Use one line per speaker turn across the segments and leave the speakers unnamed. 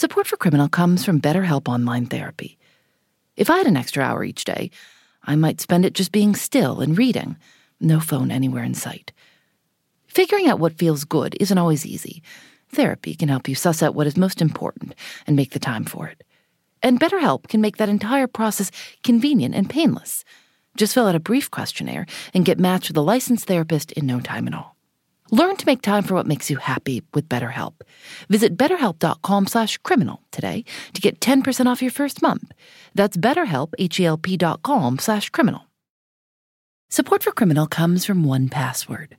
Support for Criminal comes from BetterHelp Online Therapy. If I had an extra hour each day, I might spend it just being still and reading, no phone anywhere in sight. Figuring out what feels good isn't always easy. Therapy can help you suss out what is most important and make the time for it. And BetterHelp can make that entire process convenient and painless. Just fill out a brief questionnaire and get matched with a licensed therapist in no time at all. Learn to make time for what makes you happy with BetterHelp. Visit betterhelp.com slash criminal today to get 10% off your first month. That's betterhelp, H-E-L-P dot com slash criminal. Support for Criminal comes from 1Password.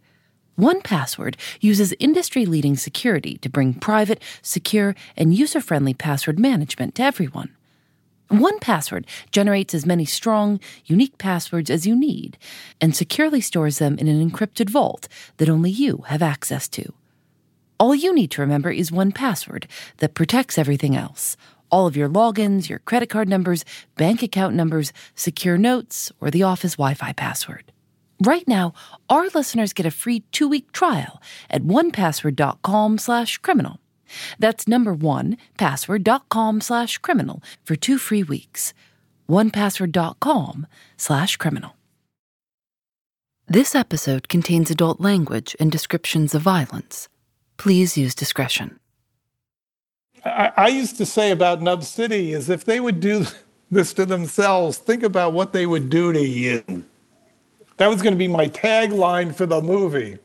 1Password uses industry-leading security to bring private, secure, and user-friendly password management to everyone. 1Password generates as many strong, unique passwords as you need and securely stores them in an encrypted vault that only you have access to. All you need to remember is 1Password that protects everything else all of your logins, your credit card numbers, bank account numbers, secure notes, or the office Wi Fi password. Right now, our listeners get a free two week trial at onepassword.com slash criminal. That's number one, password.com slash criminal for two free weeks. Onepassword.com slash criminal. This episode contains adult language and descriptions of violence. Please use discretion.
I, I used to say about Nub City is if they would do this to themselves, think about what they would do to you. That was going to be my tagline for the movie.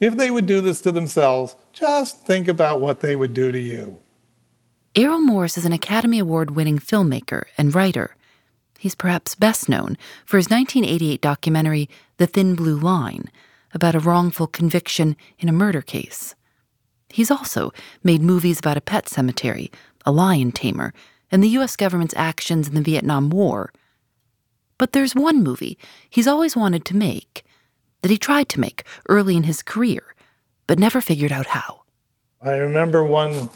If they would do this to themselves, just think about what they would do to you.
Errol Morris is an Academy Award winning filmmaker and writer. He's perhaps best known for his 1988 documentary, The Thin Blue Line, about a wrongful conviction in a murder case. He's also made movies about a pet cemetery, a lion tamer, and the U.S. government's actions in the Vietnam War. But there's one movie he's always wanted to make, that he tried to make early in his career, but never figured out how.
I remember one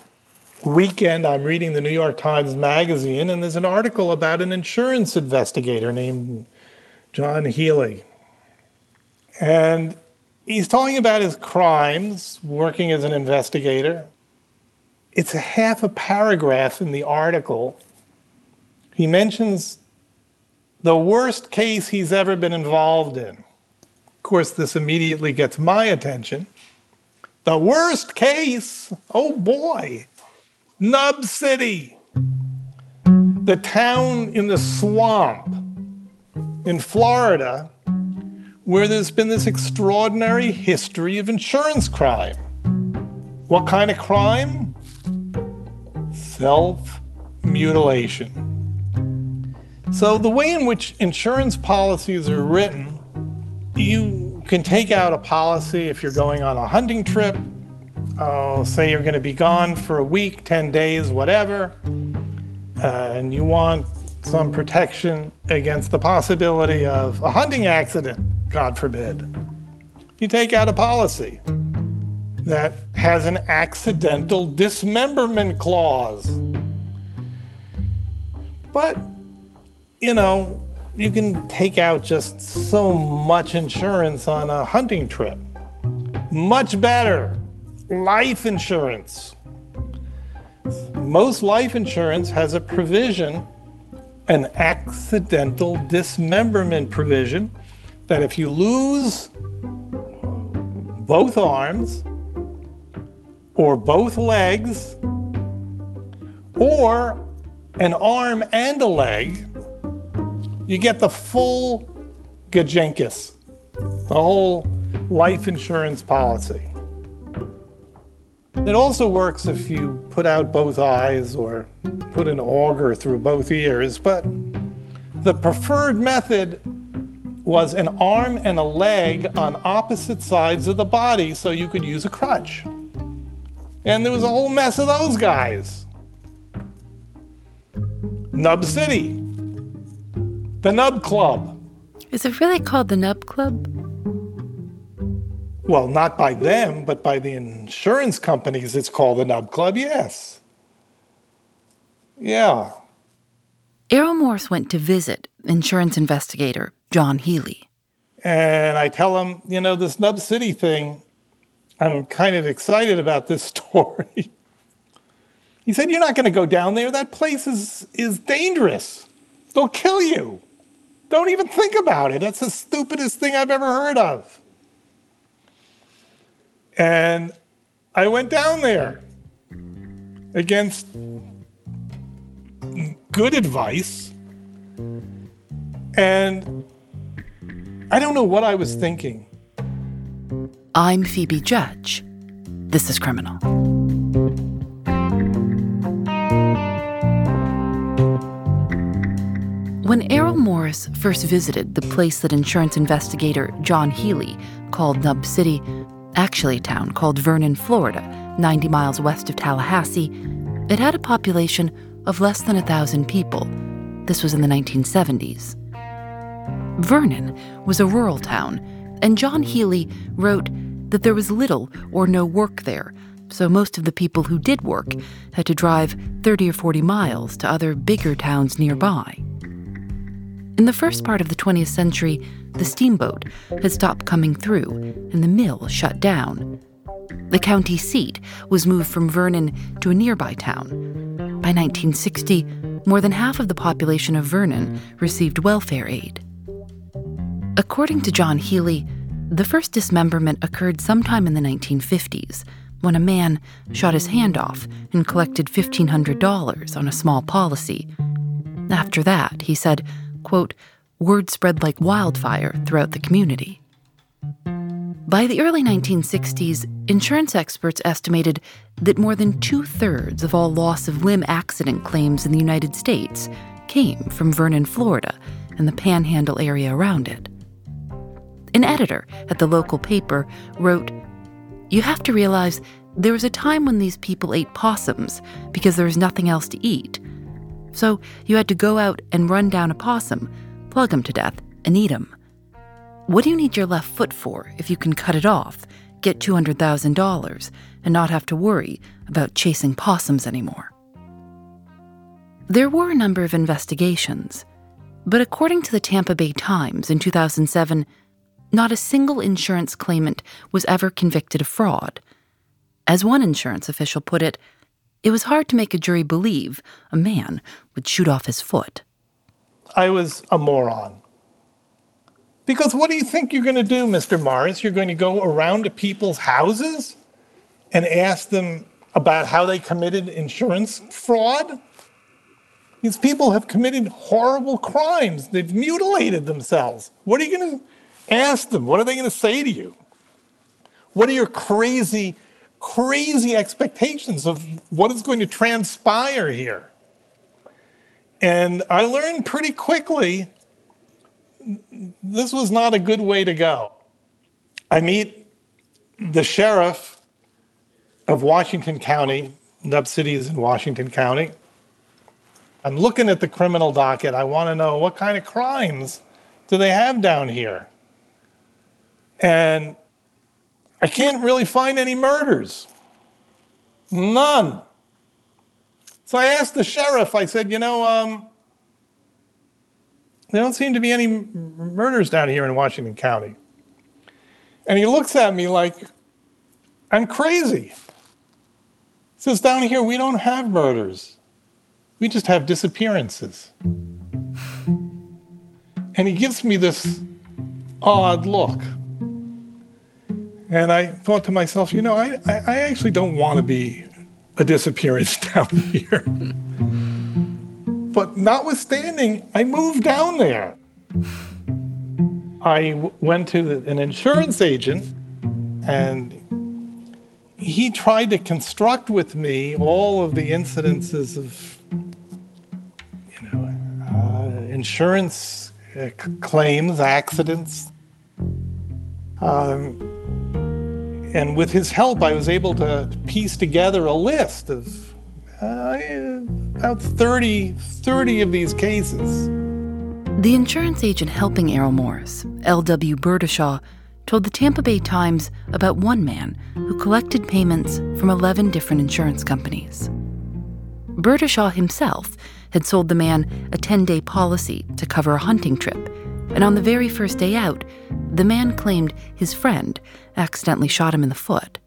weekend I'm reading the New York Times Magazine, and there's an article about an insurance investigator named John Healy. And he's talking about his crimes working as an investigator. It's a half a paragraph in the article. He mentions the worst case he's ever been involved in. Course, this immediately gets my attention. The worst case, oh boy, Nub City, the town in the swamp in Florida where there's been this extraordinary history of insurance crime. What kind of crime? Self mutilation. So, the way in which insurance policies are written, you can take out a policy if you're going on a hunting trip. Uh, say you're going to be gone for a week, 10 days, whatever, uh, and you want some protection against the possibility of a hunting accident. God forbid, you take out a policy that has an accidental dismemberment clause. But, you know, you can take out just so much insurance on a hunting trip. Much better, life insurance. Most life insurance has a provision, an accidental dismemberment provision that if you lose both arms or both legs or an arm and a leg, you get the full gajenkis, the whole life insurance policy. It also works if you put out both eyes or put an auger through both ears, but the preferred method was an arm and a leg on opposite sides of the body so you could use a crutch. And there was a whole mess of those guys. Nub City, the Nub Club.
Is it really called the Nub Club?
Well, not by them, but by the insurance companies, it's called the Nub Club, yes. Yeah.
Errol Morris went to visit insurance investigator John Healy.
And I tell him, you know, this Nub City thing, I'm kind of excited about this story. He said, You're not going to go down there. That place is, is dangerous. They'll kill you. Don't even think about it. That's the stupidest thing I've ever heard of. And I went down there against good advice. And I don't know what I was thinking.
I'm Phoebe Judge. This is Criminal. When Errol Morris first visited the place that insurance investigator John Healy called Nub City, actually a town called Vernon, Florida, 90 miles west of Tallahassee, it had a population of less than a thousand people. This was in the 1970s. Vernon was a rural town, and John Healy wrote that there was little or no work there, so most of the people who did work had to drive 30 or 40 miles to other bigger towns nearby. In the first part of the 20th century, the steamboat had stopped coming through and the mill shut down. The county seat was moved from Vernon to a nearby town. By 1960, more than half of the population of Vernon received welfare aid. According to John Healy, the first dismemberment occurred sometime in the 1950s when a man shot his hand off and collected $1,500 on a small policy. After that, he said, quote, word spread like wildfire throughout the community. By the early 1960s, insurance experts estimated that more than two thirds of all loss of limb accident claims in the United States came from Vernon, Florida, and the panhandle area around it. An editor at the local paper wrote You have to realize there was a time when these people ate possums because there was nothing else to eat. So you had to go out and run down a possum, plug him to death, and eat him. What do you need your left foot for if you can cut it off, get $200,000, and not have to worry about chasing possums anymore? There were a number of investigations, but according to the Tampa Bay Times in 2007, not a single insurance claimant was ever convicted of fraud. As one insurance official put it, it was hard to make a jury believe a man would shoot off his foot.
I was a moron. Because what do you think you're going to do, Mr. Morris? You're going to go around to people's houses and ask them about how they committed insurance fraud? These people have committed horrible crimes. They've mutilated themselves. What are you going to ask them? What are they going to say to you? What are your crazy, crazy expectations of what is going to transpire here? And I learned pretty quickly this was not a good way to go. I meet the sheriff of Washington County, Nub City is in Washington County. I'm looking at the criminal docket. I want to know what kind of crimes do they have down here? And I can't really find any murders. None. So I asked the sheriff, I said, you know, um, there don't seem to be any murders down here in Washington County. And he looks at me like I'm crazy. He says, Down here, we don't have murders, we just have disappearances. And he gives me this odd look. And I thought to myself, you know, I, I actually don't want to be a disappearance down here. But notwithstanding, I moved down there. I w- went to an insurance agent and he tried to construct with me all of the incidences of you know uh, insurance uh, c- claims accidents um, and with his help i was able to piece together a list of uh, about 30, 30 of these cases.
The insurance agent helping Errol Morris, L.W. Burdishaw, told the Tampa Bay Times about one man who collected payments from 11 different insurance companies. Burdishaw himself had sold the man a 10 day policy to cover a hunting trip, and on the very first day out, the man claimed his friend accidentally shot him in the foot.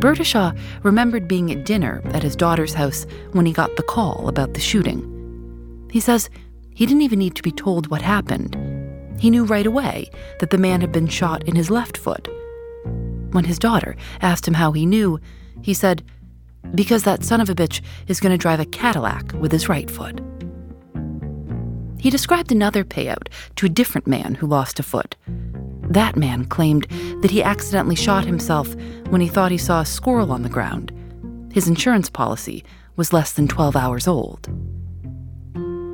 Burdishaw remembered being at dinner at his daughter's house when he got the call about the shooting. He says he didn't even need to be told what happened. He knew right away that the man had been shot in his left foot. When his daughter asked him how he knew, he said, Because that son of a bitch is going to drive a Cadillac with his right foot. He described another payout to a different man who lost a foot. That man claimed that he accidentally shot himself when he thought he saw a squirrel on the ground. His insurance policy was less than 12 hours old.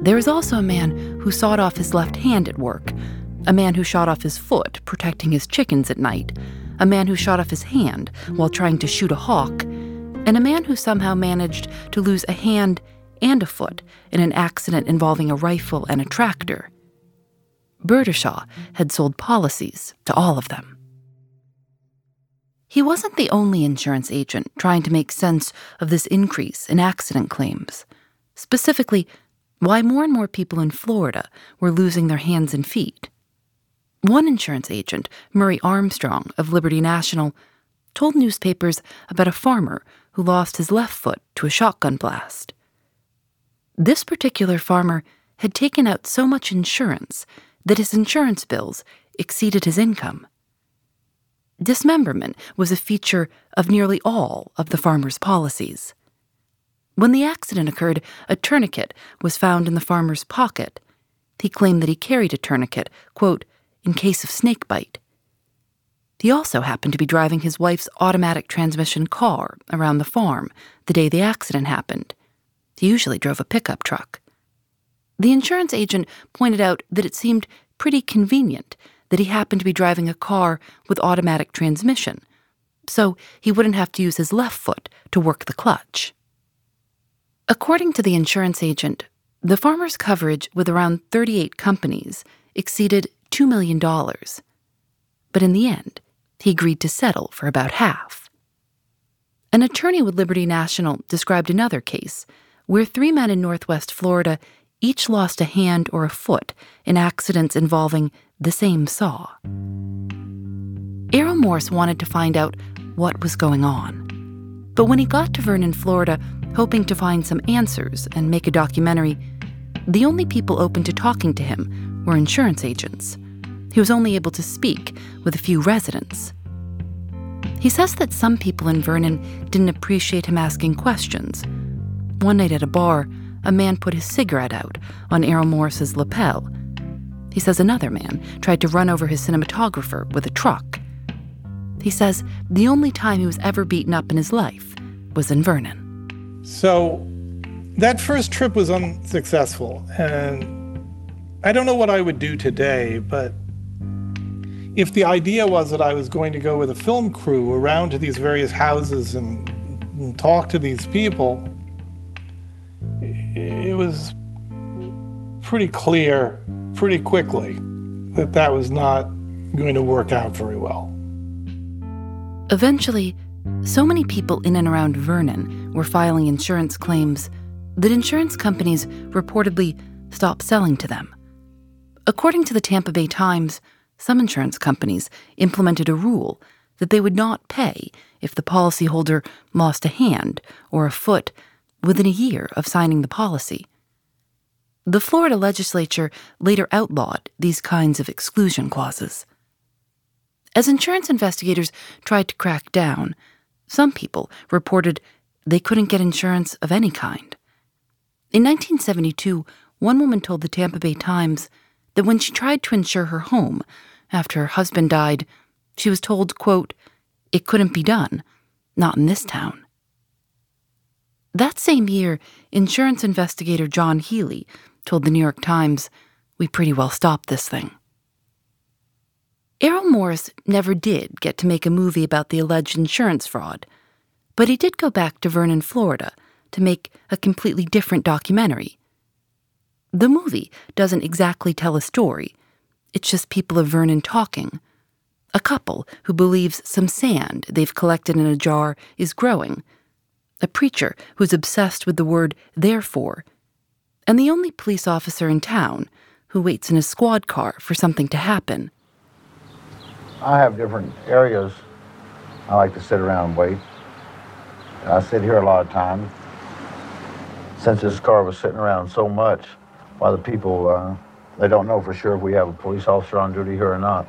There is also a man who sawed off his left hand at work, a man who shot off his foot protecting his chickens at night, a man who shot off his hand while trying to shoot a hawk, and a man who somehow managed to lose a hand and a foot in an accident involving a rifle and a tractor. Burdishaw had sold policies to all of them. He wasn't the only insurance agent trying to make sense of this increase in accident claims, specifically, why more and more people in Florida were losing their hands and feet. One insurance agent, Murray Armstrong of Liberty National, told newspapers about a farmer who lost his left foot to a shotgun blast. This particular farmer had taken out so much insurance that his insurance bills exceeded his income. Dismemberment was a feature of nearly all of the farmer's policies. When the accident occurred, a tourniquet was found in the farmer's pocket. He claimed that he carried a tourniquet, quote, in case of snake bite. He also happened to be driving his wife's automatic transmission car around the farm the day the accident happened. He usually drove a pickup truck. The insurance agent pointed out that it seemed pretty convenient that he happened to be driving a car with automatic transmission, so he wouldn't have to use his left foot to work the clutch. According to the insurance agent, the farmer's coverage with around 38 companies exceeded $2 million. But in the end, he agreed to settle for about half. An attorney with Liberty National described another case where three men in Northwest Florida each lost a hand or a foot in accidents involving the same saw. Errol Morris wanted to find out what was going on. But when he got to Vernon, Florida, hoping to find some answers and make a documentary, the only people open to talking to him were insurance agents. He was only able to speak with a few residents. He says that some people in Vernon didn't appreciate him asking questions. One night at a bar, a man put his cigarette out on Errol Morris's lapel. He says another man tried to run over his cinematographer with a truck. He says the only time he was ever beaten up in his life was in Vernon.
So that first trip was unsuccessful. And I don't know what I would do today, but if the idea was that I was going to go with a film crew around to these various houses and, and talk to these people, it was pretty clear pretty quickly that that was not going to work out very well.
Eventually, so many people in and around Vernon were filing insurance claims that insurance companies reportedly stopped selling to them. According to the Tampa Bay Times, some insurance companies implemented a rule that they would not pay if the policyholder lost a hand or a foot within a year of signing the policy. The Florida legislature later outlawed these kinds of exclusion clauses. As insurance investigators tried to crack down, some people reported they couldn't get insurance of any kind. In 1972, one woman told the Tampa Bay Times that when she tried to insure her home after her husband died, she was told, quote, it couldn't be done, not in this town. That same year, insurance investigator John Healy told the New York Times, We pretty well stopped this thing. Errol Morris never did get to make a movie about the alleged insurance fraud, but he did go back to Vernon, Florida to make a completely different documentary. The movie doesn't exactly tell a story, it's just people of Vernon talking. A couple who believes some sand they've collected in a jar is growing a preacher who's obsessed with the word therefore, and the only police officer in town who waits in his squad car for something to happen.
I have different areas I like to sit around and wait. I sit here a lot of times. Since this car was sitting around so much, why the people, uh, they don't know for sure if we have a police officer on duty here or not.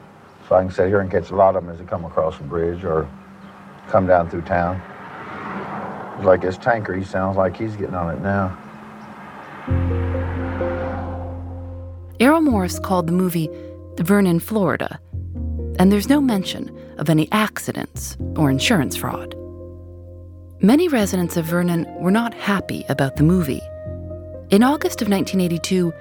So I can sit here and catch a lot of them as they come across the bridge or come down through town. Like this tanker, he sounds like he's getting on it now.
Errol Morris called the movie The Vernon, Florida, and there's no mention of any accidents or insurance fraud. Many residents of Vernon were not happy about the movie. In August of 1982,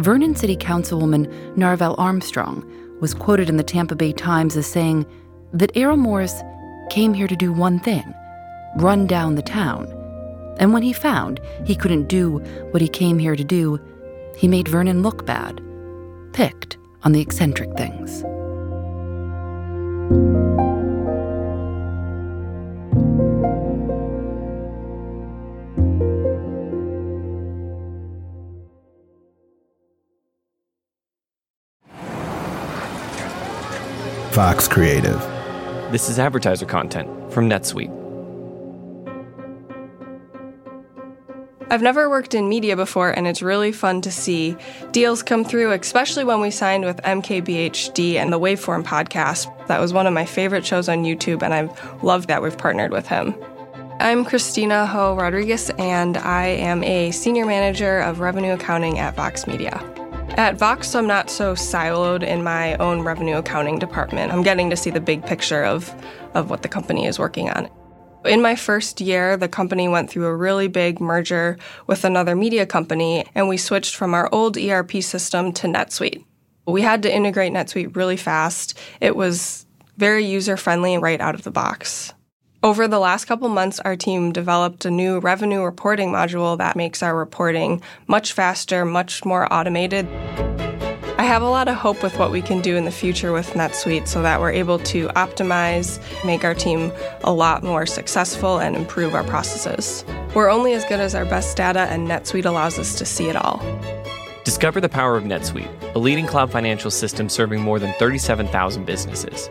Vernon City Councilwoman Narvel Armstrong was quoted in the Tampa Bay Times as saying that Errol Morris came here to do one thing run down the town. And when he found he couldn't do what he came here to do, he made Vernon look bad, picked on the eccentric things.
Vox Creative.
This is advertiser content from NetSuite.
I've never worked in media before, and it's really fun to see deals come through, especially when we signed with MKBHD and the Waveform podcast. That was one of my favorite shows on YouTube, and I've loved that we've partnered with him. I'm Christina Ho Rodriguez, and I am a senior manager of revenue accounting at Vox Media. At Vox, I'm not so siloed in my own revenue accounting department. I'm getting to see the big picture of, of what the company is working on. In my first year, the company went through a really big merger with another media company, and we switched from our old ERP system to NetSuite. We had to integrate NetSuite really fast. It was very user friendly right out of the box. Over the last couple months, our team developed a new revenue reporting module that makes our reporting much faster, much more automated. Have a lot of hope with what we can do in the future with NetSuite so that we're able to optimize, make our team a lot more successful, and improve our processes. We're only as good as our best data, and NetSuite allows us to see it all.
Discover the power of NetSuite, a leading cloud financial system serving more than 37,000 businesses.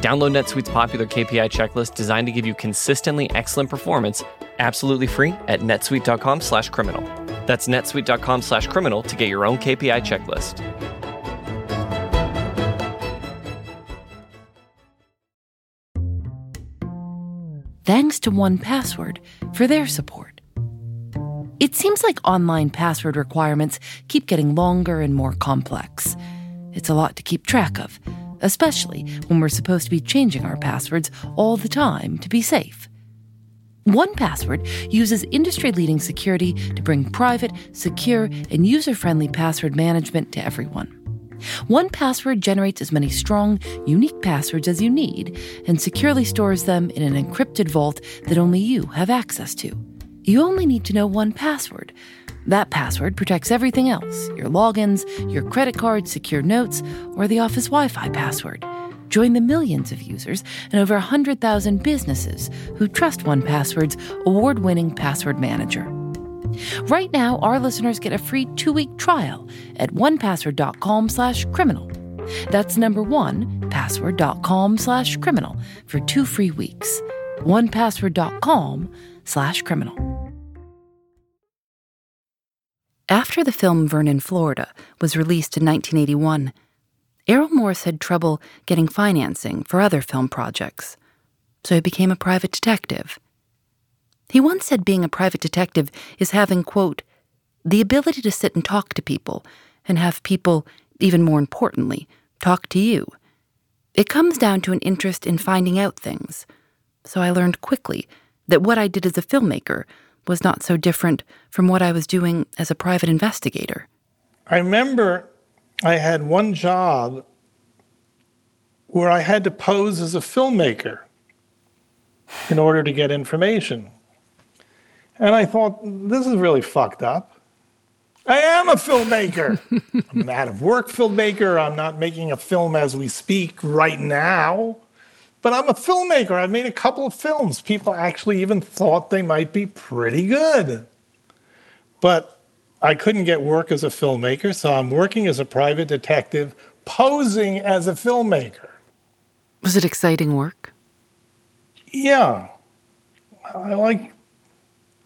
Download NetSuite's popular KPI checklist designed to give you consistently excellent performance absolutely free at netsuite.com/criminal. That's netsuite.com/criminal to get your own KPI checklist.
Thanks to 1Password for their support. It seems like online password requirements keep getting longer and more complex. It's a lot to keep track of, especially when we're supposed to be changing our passwords all the time to be safe. 1Password uses industry leading security to bring private, secure, and user friendly password management to everyone. 1Password generates as many strong, unique passwords as you need and securely stores them in an encrypted vault that only you have access to. You only need to know one password. That password protects everything else your logins, your credit card, secure notes, or the office Wi Fi password. Join the millions of users and over 100,000 businesses who trust 1Password's award winning password manager. Right now, our listeners get a free two week trial at onepassword.com slash criminal. That's number one, password.com slash criminal for two free weeks. Onepassword.com slash criminal. After the film Vernon, Florida was released in 1981, Errol Morris had trouble getting financing for other film projects, so he became a private detective. He once said being a private detective is having, quote, the ability to sit and talk to people and have people, even more importantly, talk to you. It comes down to an interest in finding out things. So I learned quickly that what I did as a filmmaker was not so different from what I was doing as a private investigator.
I remember I had one job where I had to pose as a filmmaker in order to get information. And I thought, this is really fucked up. I am a filmmaker. I'm an out of work filmmaker. I'm not making a film as we speak right now. But I'm a filmmaker. I've made a couple of films. People actually even thought they might be pretty good. But I couldn't get work as a filmmaker, so I'm working as a private detective, posing as a filmmaker.
Was it exciting work?
Yeah. I like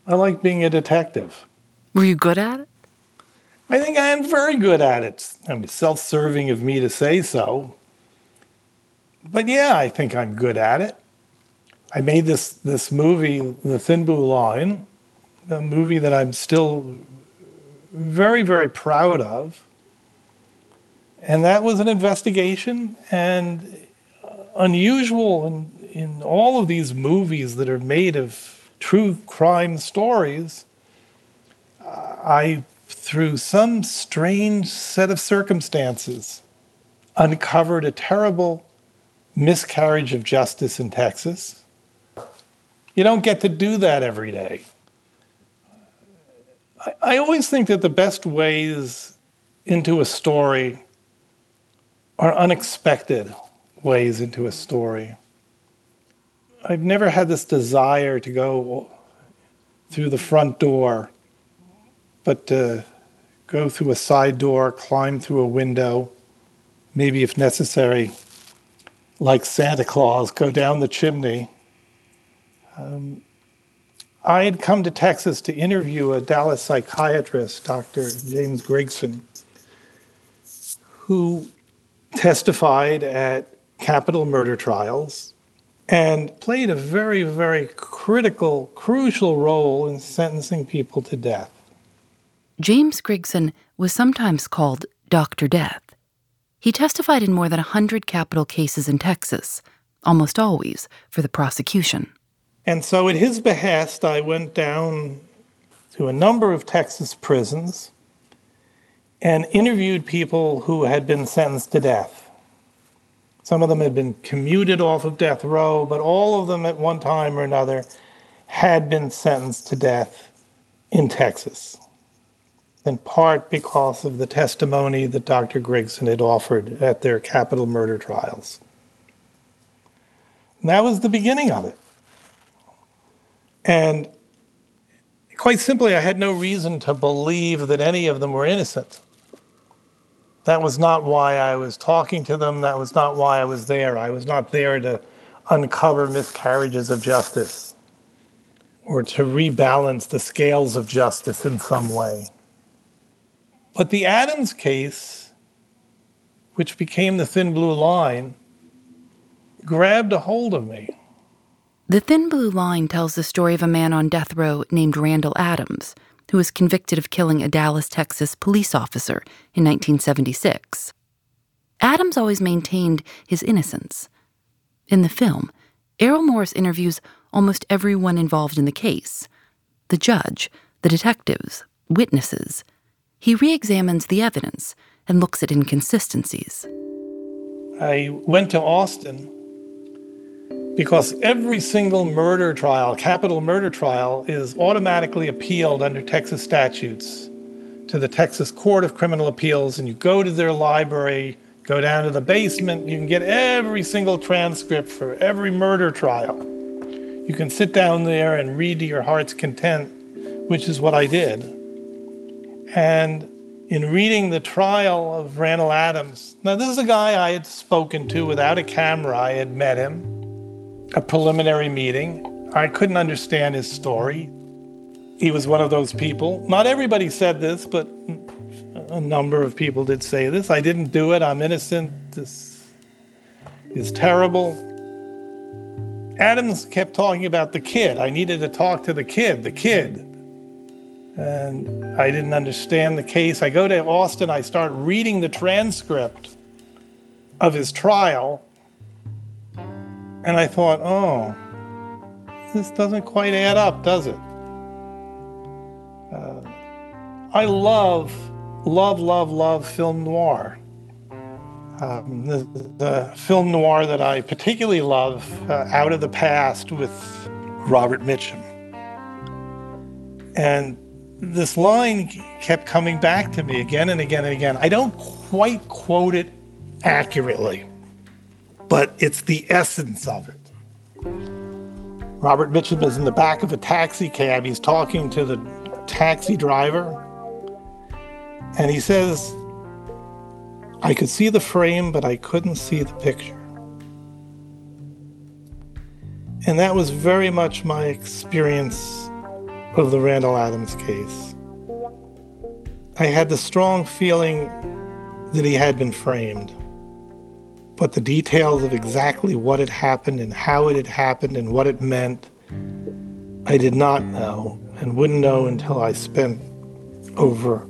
I like being a detective.
Were you good at it?
I think I am very good at it. I mean, self serving of me to say so. But yeah, I think I'm good at it. I made this, this movie, The Thin Blue Line, a movie that I'm still very, very proud of. And that was an investigation and unusual in, in all of these movies that are made of true crime stories. Uh, I, through some strange set of circumstances, uncovered a terrible miscarriage of justice in Texas. You don't get to do that every day. I, I always think that the best ways into a story are unexpected ways into a story. I've never had this desire to go through the front door, but to go through a side door, climb through a window, maybe if necessary, like Santa Claus, go down the chimney. Um, I had come to Texas to interview a Dallas psychiatrist, Dr. James Grigson, who testified at capital murder trials and played a very, very critical, crucial role in sentencing people to death.
James Grigson was sometimes called Dr. Death. He testified in more than a 100 capital cases in Texas, almost always for the prosecution.
And so, at his behest, I went down to a number of Texas prisons and interviewed people who had been sentenced to death. Some of them had been commuted off of death row, but all of them at one time or another had been sentenced to death in Texas, in part because of the testimony that Dr. Grigson had offered at their capital murder trials. And that was the beginning of it. And quite simply, I had no reason to believe that any of them were innocent. That was not why I was talking to them. That was not why I was there. I was not there to uncover miscarriages of justice or to rebalance the scales of justice in some way. But the Adams case, which became the thin blue line, grabbed a hold of me.
The Thin Blue Line tells the story of a man on death row named Randall Adams, who was convicted of killing a Dallas, Texas police officer in 1976. Adams always maintained his innocence. In the film, Errol Morris interviews almost everyone involved in the case the judge, the detectives, witnesses. He re examines the evidence and looks at inconsistencies.
I went to Austin because every single murder trial, capital murder trial, is automatically appealed under Texas statutes to the Texas Court of Criminal Appeals, and you go to their library, go down to the basement, you can get every single transcript for every murder trial. You can sit down there and read to your heart's content, which is what I did. And in reading the trial of Randall Adams, now this is a guy I had spoken to without a camera, I had met him a preliminary meeting. I couldn't understand his story. He was one of those people. Not everybody said this, but a number of people did say this. I didn't do it. I'm innocent. This is terrible. Adams kept talking about the kid. I needed to talk to the kid, the kid. And I didn't understand the case. I go to Austin, I start reading the transcript of his trial and I thought, oh, this doesn't quite add up, does it? Uh, I love, love, love, love film noir. Um, the, the, film noir that I particularly love, uh, Out of the Past with Robert Mitchum. And this line kept coming back to me again and again and again. I don't quite quote it accurately but it's the essence of it. Robert Mitchum is in the back of a taxi cab. He's talking to the taxi driver, and he says, I could see the frame, but I couldn't see the picture. And that was very much my experience of the Randall Adams case. I had the strong feeling that he had been framed. But the details of exactly what had happened and how it had happened and what it meant, I did not know and wouldn't know until I spent over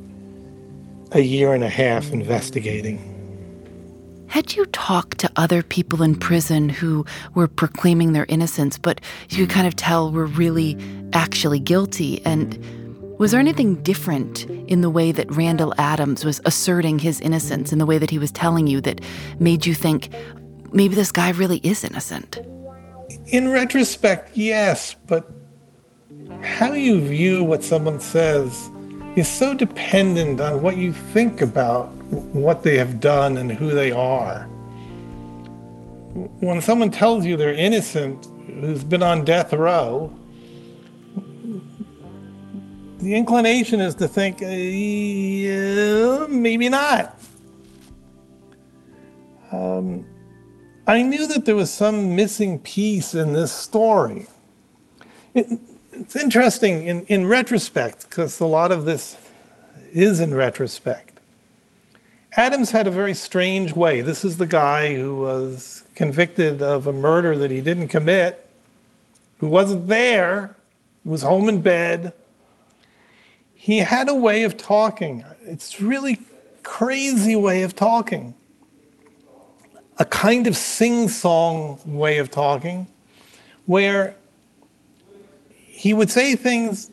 a year and a half investigating.
Had you talked to other people in prison who were proclaiming their innocence, but you could kind of tell were really actually guilty? And was there anything different in the way that Randall Adams was asserting his innocence, in the way that he was telling you, that made you think maybe this guy really is innocent?
In retrospect, yes, but how you view what someone says is so dependent on what you think about what they have done and who they are. When someone tells you they're innocent, who's been on death row, the inclination is to think, uh, yeah, maybe not. Um, I knew that there was some missing piece in this story. It, it's interesting in, in retrospect, because a lot of this is in retrospect. Adams had a very strange way. This is the guy who was convicted of a murder that he didn't commit, who wasn't there, was home in bed. He had a way of talking. It's really crazy way of talking. A kind of sing-song way of talking where he would say things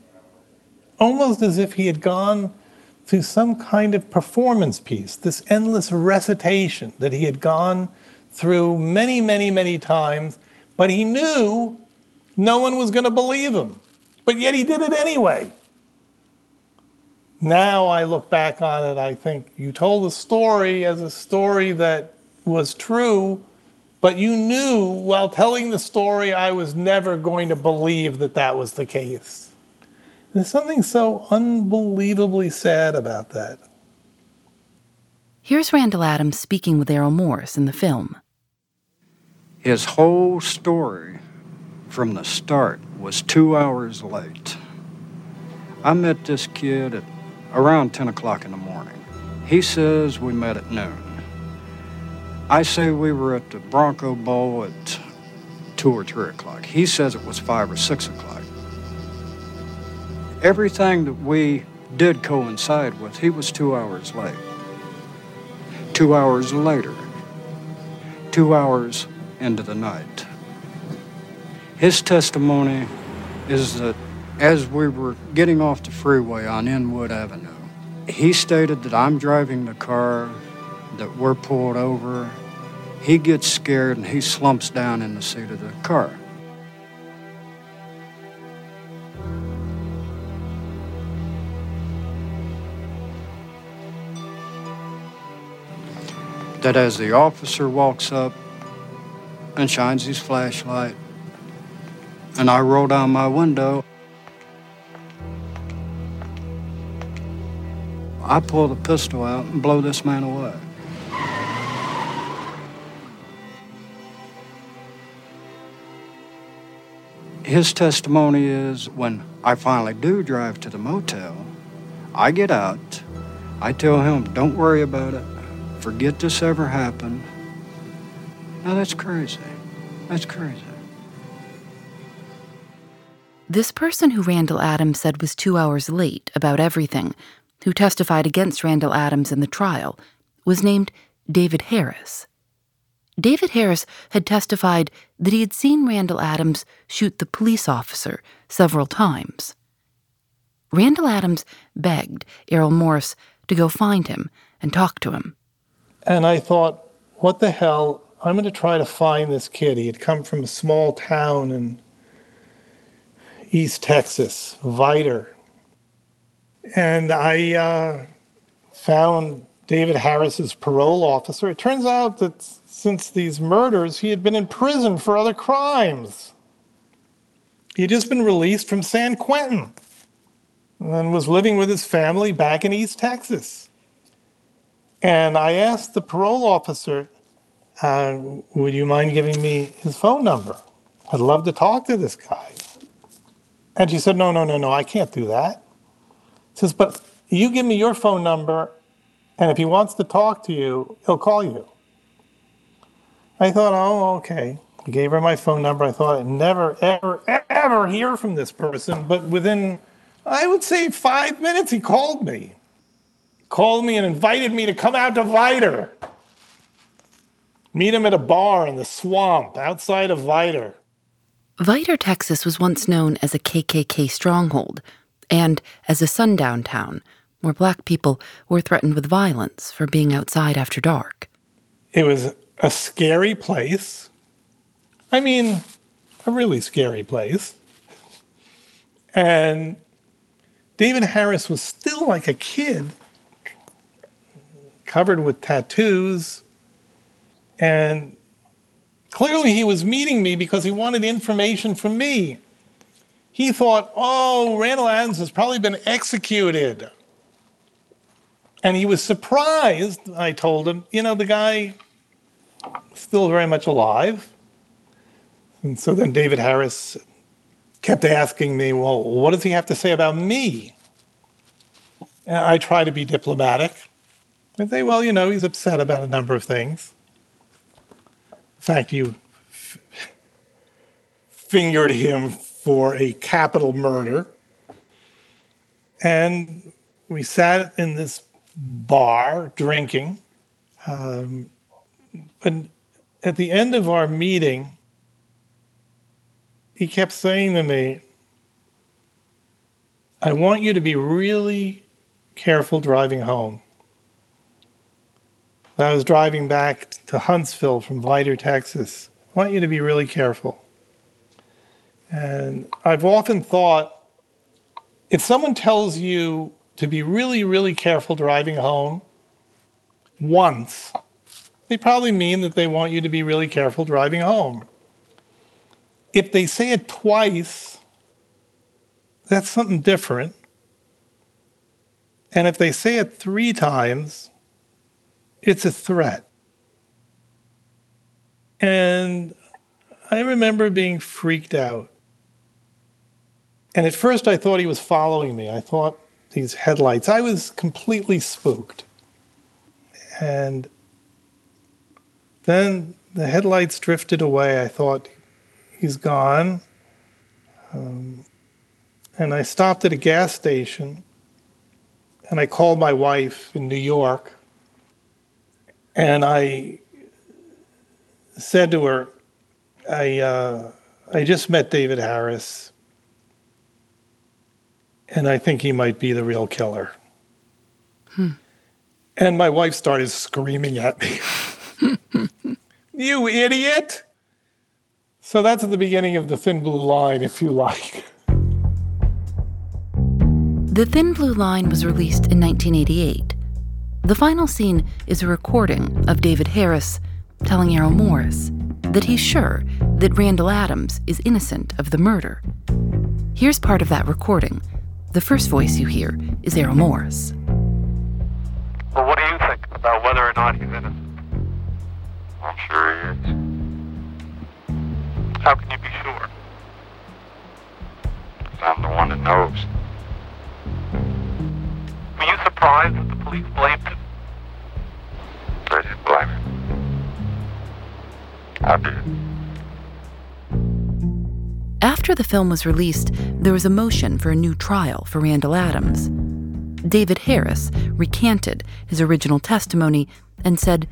almost as if he had gone through some kind of performance piece, this endless recitation that he had gone through many, many, many times, but he knew no one was going to believe him. But yet he did it anyway. Now I look back on it, I think you told the story as a story that was true, but you knew while telling the story I was never going to believe that that was the case. There's something so unbelievably sad about that.
Here's Randall Adams speaking with Errol Morris in the film.
His whole story from the start was two hours late. I met this kid at around 10 o'clock in the morning. He says we met at noon. I say we were at the Bronco Bowl at 2 or 3 o'clock. He says it was 5 or 6 o'clock everything that we did coincide with, he was two hours late. Two hours later, two hours into the night. His testimony is that as we were getting off the freeway on Inwood Avenue, he stated that I'm driving the car, that we're pulled over. He gets scared and he slumps down in the seat of the car. that as the officer walks up and shines his flashlight, and I roll down my window, I pull the pistol out and blow this man away. His testimony is when I finally do drive to the motel, I get out, I tell him, don't worry about it forget this ever happened. Now that's crazy. That's crazy.
This person who Randall Adams said was two hours late about everything, who testified against Randall Adams in the trial, was named David Harris. David Harris had testified that he had seen Randall Adams shoot the police officer several times. Randall Adams begged Errol Morris to go find him and talk to him.
And I thought, what the hell? I'm going to try to find this kid. He had come from a small town in East Texas, Vidor. And I uh, found David Harris's parole officer. It turns out that since these murders, he had been in prison for other crimes. He had just been released from San Quentin and was living with his family back in East Texas. And I asked the parole officer, uh, would you mind giving me his phone number? I'd love to talk to this guy. And she said, No, no, no, no, I can't do that. Says, But you give me your phone number, and if he wants to talk to you, he'll call you. I thought, Oh, okay. I gave her my phone number. I thought I'd never, ever, ever hear from this person. But within, I would say, five minutes, he called me. Called me and invited me to come out to Vidor. Meet him at a bar in the swamp outside of Vidor.
Vidor, Texas was once known as a KKK stronghold and as a sundown town where black people were threatened with violence for being outside after dark.
It was a scary place. I mean, a really scary place. And David Harris was still like a kid, covered with tattoos. And clearly he was meeting me because he wanted information from me. He thought, oh, Randall Adams has probably been executed. And he was surprised, I told him, you know, the guy still very much alive. And so then David Harris kept asking me, well, what does he have to say about me? And I try to be diplomatic. I say, well, you know, he's upset about a number of things. In fact, you f- fingered him for a capital murder. And we sat in this bar drinking. Um, but at the end of our meeting, he kept saying to me, I want you to be really careful driving home. I was driving back to Huntsville from Vidor, Texas. I want you to be really careful. And I've often thought if someone tells you to be really, really careful driving home once, they probably mean that they want you to be really careful driving home. If they say it twice, that's something different. And if they say it three times, it's a threat. And I remember being freaked out. And at first, I thought he was following me. I thought these headlights, I was completely spooked. And then the headlights drifted away. I thought, he's gone. Um, and I stopped at a gas station and I called my wife in New York and I said to her, I, uh, I just met David Harris and I think he might be the real killer. Hmm. And my wife started screaming at me. you idiot! So that's at the beginning of the Thin Blue Line, if you like.
The Thin Blue Line was released in 1988. The final scene is a recording of David Harris telling Errol Morris that he's sure that Randall Adams is innocent of the murder. Here's part of that recording the first voice you hear is Errol Morris.
Well, what do you think about whether or not he's innocent?
I'm sure he is.
How can you be sure?
I'm the one that knows.
Were you surprised that the police blamed him?
They didn't blame him. I did.
After the film was released, there was a motion for a new trial for Randall Adams. David Harris recanted his original testimony and said,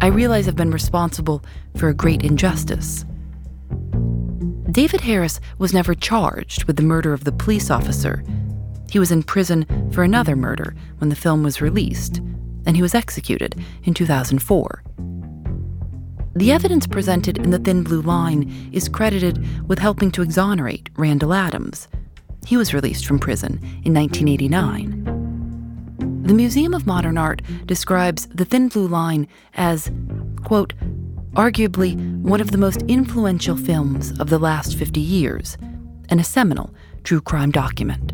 I realize I've been responsible for a great injustice. David Harris was never charged with the murder of the police officer. He was in prison for another murder when the film was released, and he was executed in 2004. The evidence presented in The Thin Blue Line is credited with helping to exonerate Randall Adams. He was released from prison in 1989. The Museum of Modern Art describes The Thin Blue Line as, quote, arguably one of the most influential films of the last 50 years and a seminal true crime document.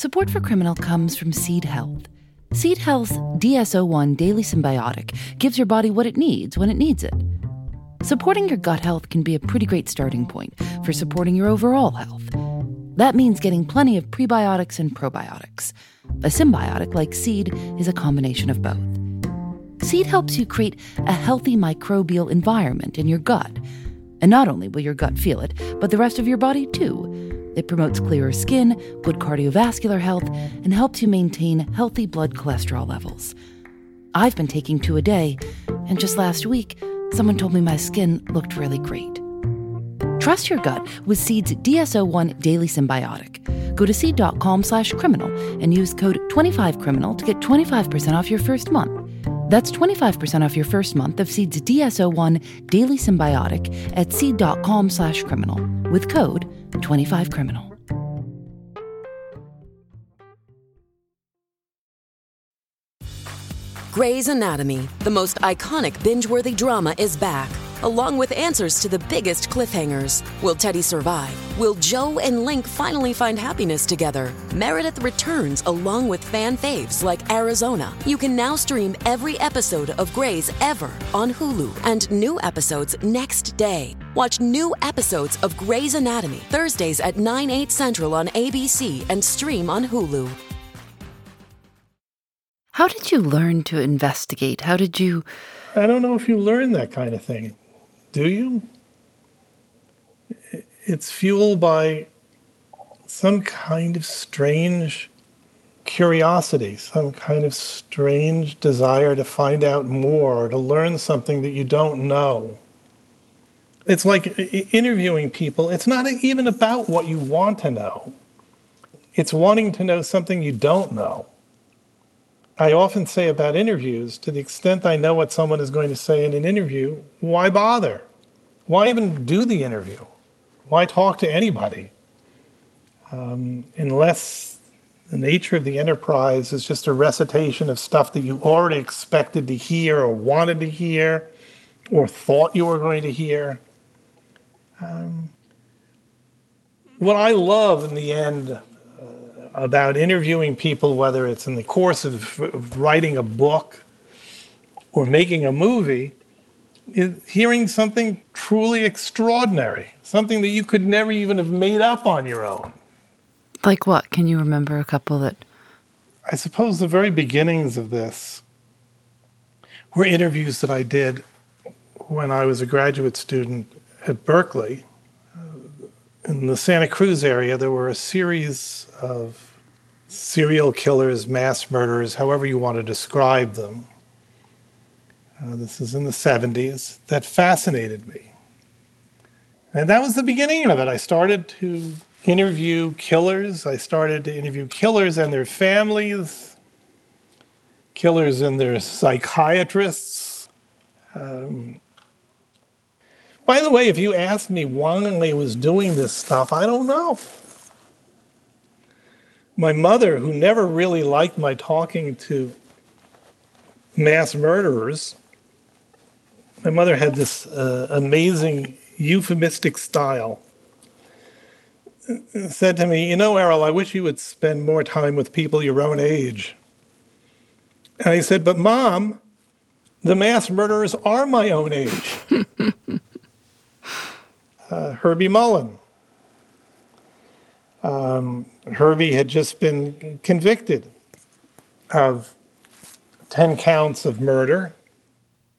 Support for Criminal comes from Seed Health. Seed Health's DS-01 Daily Symbiotic gives your body what it needs when it needs it. Supporting your gut health can be a pretty great starting point for supporting your overall health. That means getting plenty of prebiotics and probiotics. A symbiotic like Seed is a combination of both. Seed helps you create a healthy microbial environment in your gut. And not only will your gut feel it, but the rest of your body too. It promotes clearer skin, good cardiovascular health, and helps you maintain healthy blood cholesterol levels. I've been taking two a day, and just last week, someone told me my skin looked really great. Trust your gut with Seed's DS-01 Daily Symbiotic. Go to seed.com slash criminal and use code 25criminal to get 25% off your first month. That's 25% off your first month of Seed's DS-01 Daily Symbiotic at seed.com slash criminal with code 25criminal.
Grey's Anatomy, the most iconic binge-worthy drama is back, along with answers to the biggest cliffhangers. Will Teddy survive? Will Joe and Link finally find happiness together? Meredith returns along with fan faves like Arizona. You can now stream every episode of Grey's ever on Hulu and new episodes next day. Watch new episodes of Grey's Anatomy Thursdays at 9, 8 central on ABC and stream on Hulu.
How did you learn to investigate? How did you.
I don't know if you learn that kind of thing. Do you? It's fueled by some kind of strange curiosity, some kind of strange desire to find out more, to learn something that you don't know. It's like interviewing people. It's not even about what you want to know, it's wanting to know something you don't know. I often say about interviews, to the extent I know what someone is going to say in an interview, why bother? Why even do the interview? Why talk to anybody? Um, unless the nature of the enterprise is just a recitation of stuff that you already expected to hear or wanted to hear or thought you were going to hear. Um, what I love in the end about interviewing people, whether it's in the course of, writing a book or making a movie, is hearing something truly extraordinary, something that you could never even have made up on your own.
Like what? Can you remember a couple that?
I suppose the very beginnings of this were interviews that I did when I was a graduate student at Berkeley. In the Santa Cruz area, there were a series of serial killers, mass murderers, however you want to describe them. Uh, this is in the 70s, that fascinated me. And that was the beginning of it. I started to interview killers. I started to interview killers and their families, killers and their psychiatrists. Um, by the way, if you asked me why I was doing this stuff, I don't know my mother, who never really liked my talking to mass murderers, my mother had this uh, amazing euphemistic style. Said to me, You know, Errol, I wish you would spend more time with people your own age. And I said, But mom, the mass murderers are my own age. uh, Herbie Mullen. Um, Herbie had just been convicted of 10 counts of murder.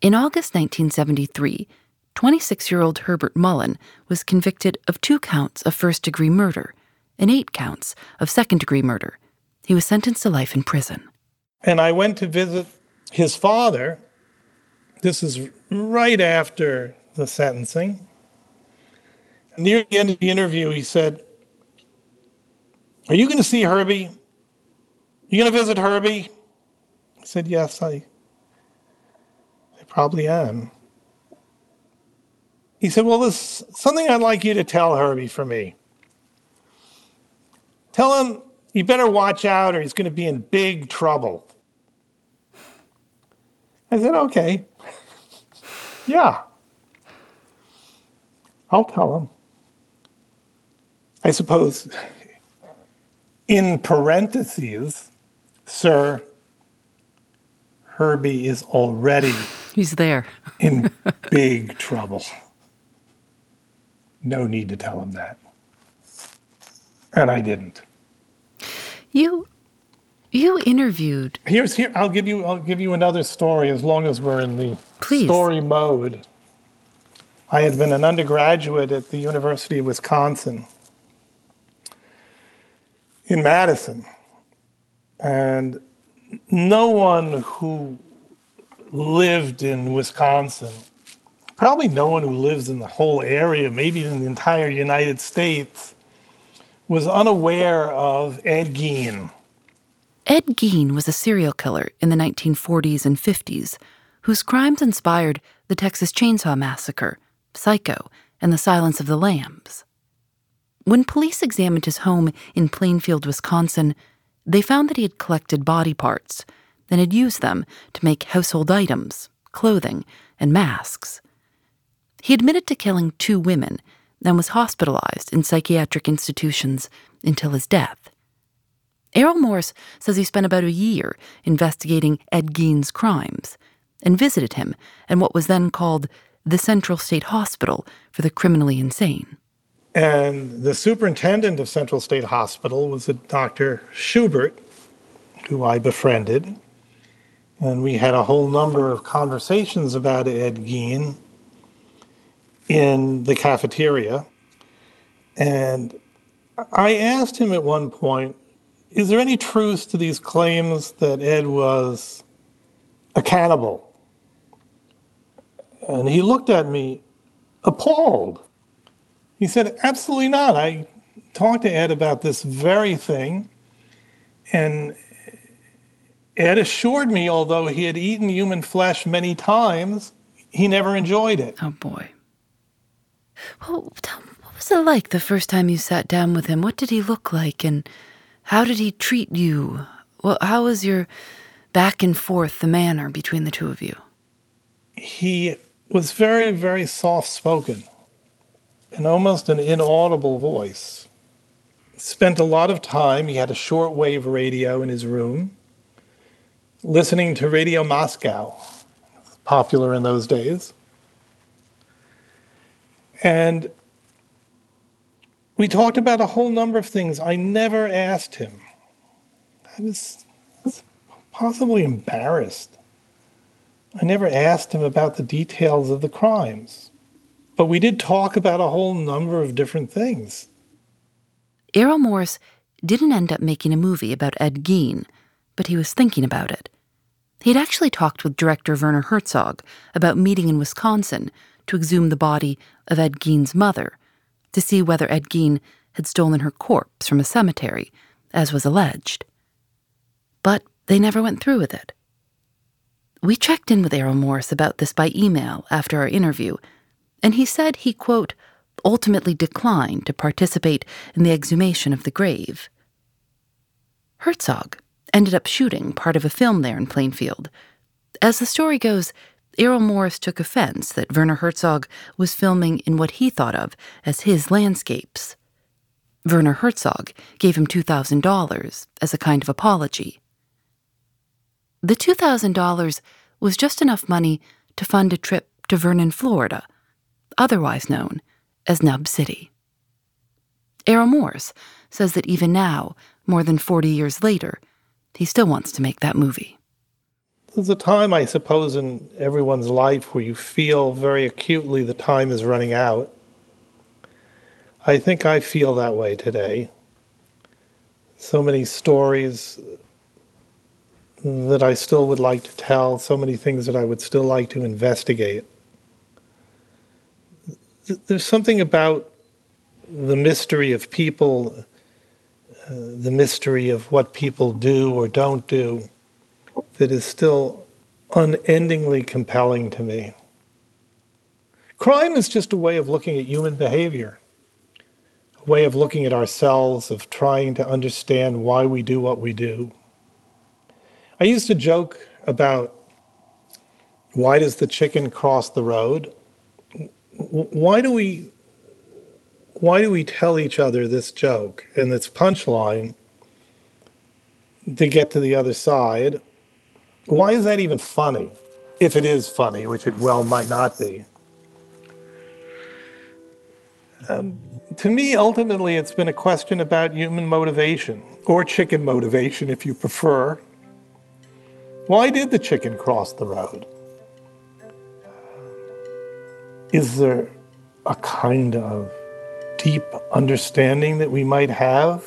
In August 1973, 26 year old Herbert Mullen was convicted of two counts of first degree murder and eight counts of second degree murder. He was sentenced to life in prison.
And I went to visit his father. This is right after the sentencing. Near the end of the interview, he said, are you going to see Herbie? You going to visit Herbie? I said, Yes, I, I probably am. He said, Well, there's something I'd like you to tell Herbie for me. Tell him you better watch out or he's going to be in big trouble. I said, Okay. yeah. I'll tell him. I suppose in parentheses, Sir Herbie is already
He's there.
in big trouble. No need to tell him that. And I didn't.
You you interviewed
Here's here I'll give you I'll give you another story as long as we're in the
Please.
story mode. I had been an undergraduate at the University of Wisconsin in Madison. And no one who lived in Wisconsin, probably no one who lives in the whole area, maybe in the entire United States, was unaware of Ed Gein.
Ed Gein was a serial killer in the 1940s and 50s whose crimes inspired the Texas Chainsaw Massacre, Psycho, and The Silence of the Lambs. When police examined his home in Plainfield, Wisconsin, they found that he had collected body parts and had used them to make household items, clothing, and masks. He admitted to killing two women and was hospitalized in psychiatric institutions until his death. Errol Morris says he spent about a year investigating Ed Gein's crimes and visited him in what was then called the Central State Hospital for the Criminally Insane.
And the superintendent of Central State Hospital was a Dr. Schubert, who I befriended. And we had a whole number of conversations about Ed Gein in the cafeteria. And I asked him at one point, is there any truth to these claims that Ed was a cannibal? And he looked at me appalled. He said, Absolutely not. I talked to Ed about this very thing, and Ed assured me, although he had eaten human flesh many times, he never enjoyed it.
Oh boy. Well, tell, what was it like the first time you sat down with him? What did he look like, and how did he treat you? Well, how was your back and forth, the manner between the two of you?
He was very, very soft spoken and almost an inaudible voice. Spent a lot of time, he had a shortwave radio in his room, listening to Radio Moscow, popular in those days. And we talked about a whole number of things. I never asked him. I was, was possibly embarrassed. I never asked him about the details of the crimes. But we did talk about a whole number of different things.
Errol Morris didn't end up making a movie about Ed Gein, but he was thinking about it. He'd actually talked with director Werner Herzog about meeting in Wisconsin to exhume the body of Ed Gein's mother to see whether Ed Gein had stolen her corpse from a cemetery, as was alleged. But they never went through with it. We checked in with Errol Morris about this by email after our interview, and he said he, quote, ultimately declined to participate in the exhumation of the grave. Herzog ended up shooting part of a film there in Plainfield. As the story goes, Errol Morris took offense that Werner Herzog was filming in what he thought of as his landscapes. Werner Herzog gave him $2,000 as a kind of apology. The $2,000 was just enough money to fund a trip to Vernon, Florida, otherwise known as Nub City. Errol Morris says that even now, more than 40 years later, he still wants to make that movie.
There's a time, I suppose, in everyone's life where you feel very acutely the time is running out. I think I feel that way today. So many stories that I still would like to tell, so many things that I would still like to investigate. There's something about the mystery of people, uh, the mystery of what people do or don't do, that is still unendingly compelling to me. Crime is just a way of looking at human behavior, a way of looking at ourselves, of trying to understand why we do what we do. I used to joke about why does the chicken cross the road? Why do we why do we tell each other this joke and its punchline to get to the other side. Why is that even funny? If it is funny, which it well might not be. Um, to me, ultimately, it's been a question about human motivation, or chicken motivation, if you prefer. Why did the chicken cross the road? Is there a kind of deep understanding that we might have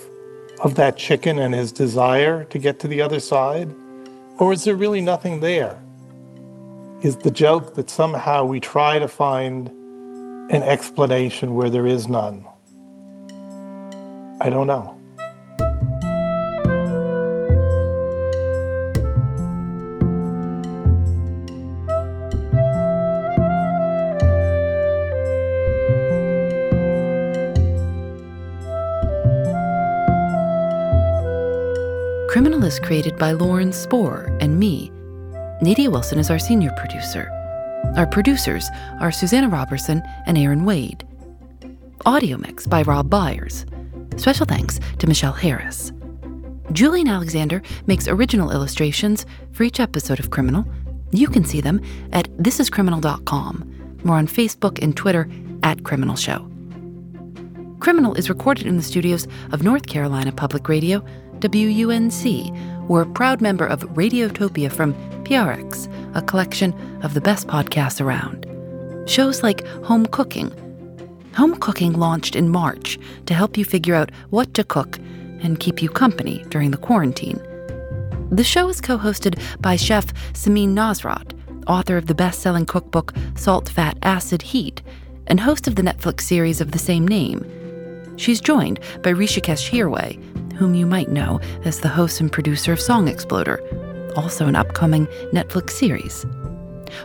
of that chicken and his desire to get to the other side? Or is there really nothing there? Is the joke that somehow we try to find an explanation where there is none? I don't know.
Is created by Lauren Spohr and me. Nadia Wilson is our senior producer. Our producers are Susanna Robertson and Aaron Wade. Audio mix by Rob Byers. Special thanks to Michelle Harris. Julienne Alexander makes original illustrations for each episode of Criminal. You can see them at thisiscriminal.com or on Facebook and Twitter at Criminal Show. Criminal is recorded in the studios of North Carolina Public Radio, WUNC. We're a proud member of Radiotopia from PRX, a collection of the best podcasts around. Shows like Home Cooking. Home Cooking launched in March to help you figure out what to cook and keep you company during the quarantine. The show is co hosted by chef Samin Nosrat, author of the best selling cookbook Salt, Fat, Acid, Heat, and host of the Netflix series of the same name. She's joined by Hrishikesh Hirway, whom you might know as the host and producer of Song Exploder, also an upcoming Netflix series.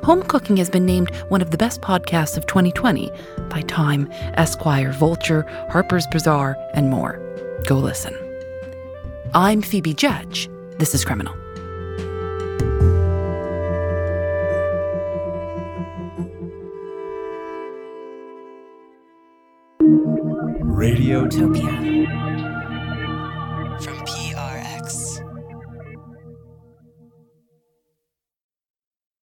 Home Cooking has been named one of the best podcasts of 2020 by Time, Esquire, Vulture, Harper's Bazaar, and more. Go listen. I'm Phoebe Judge. This is Criminal.
Radiotopia.
From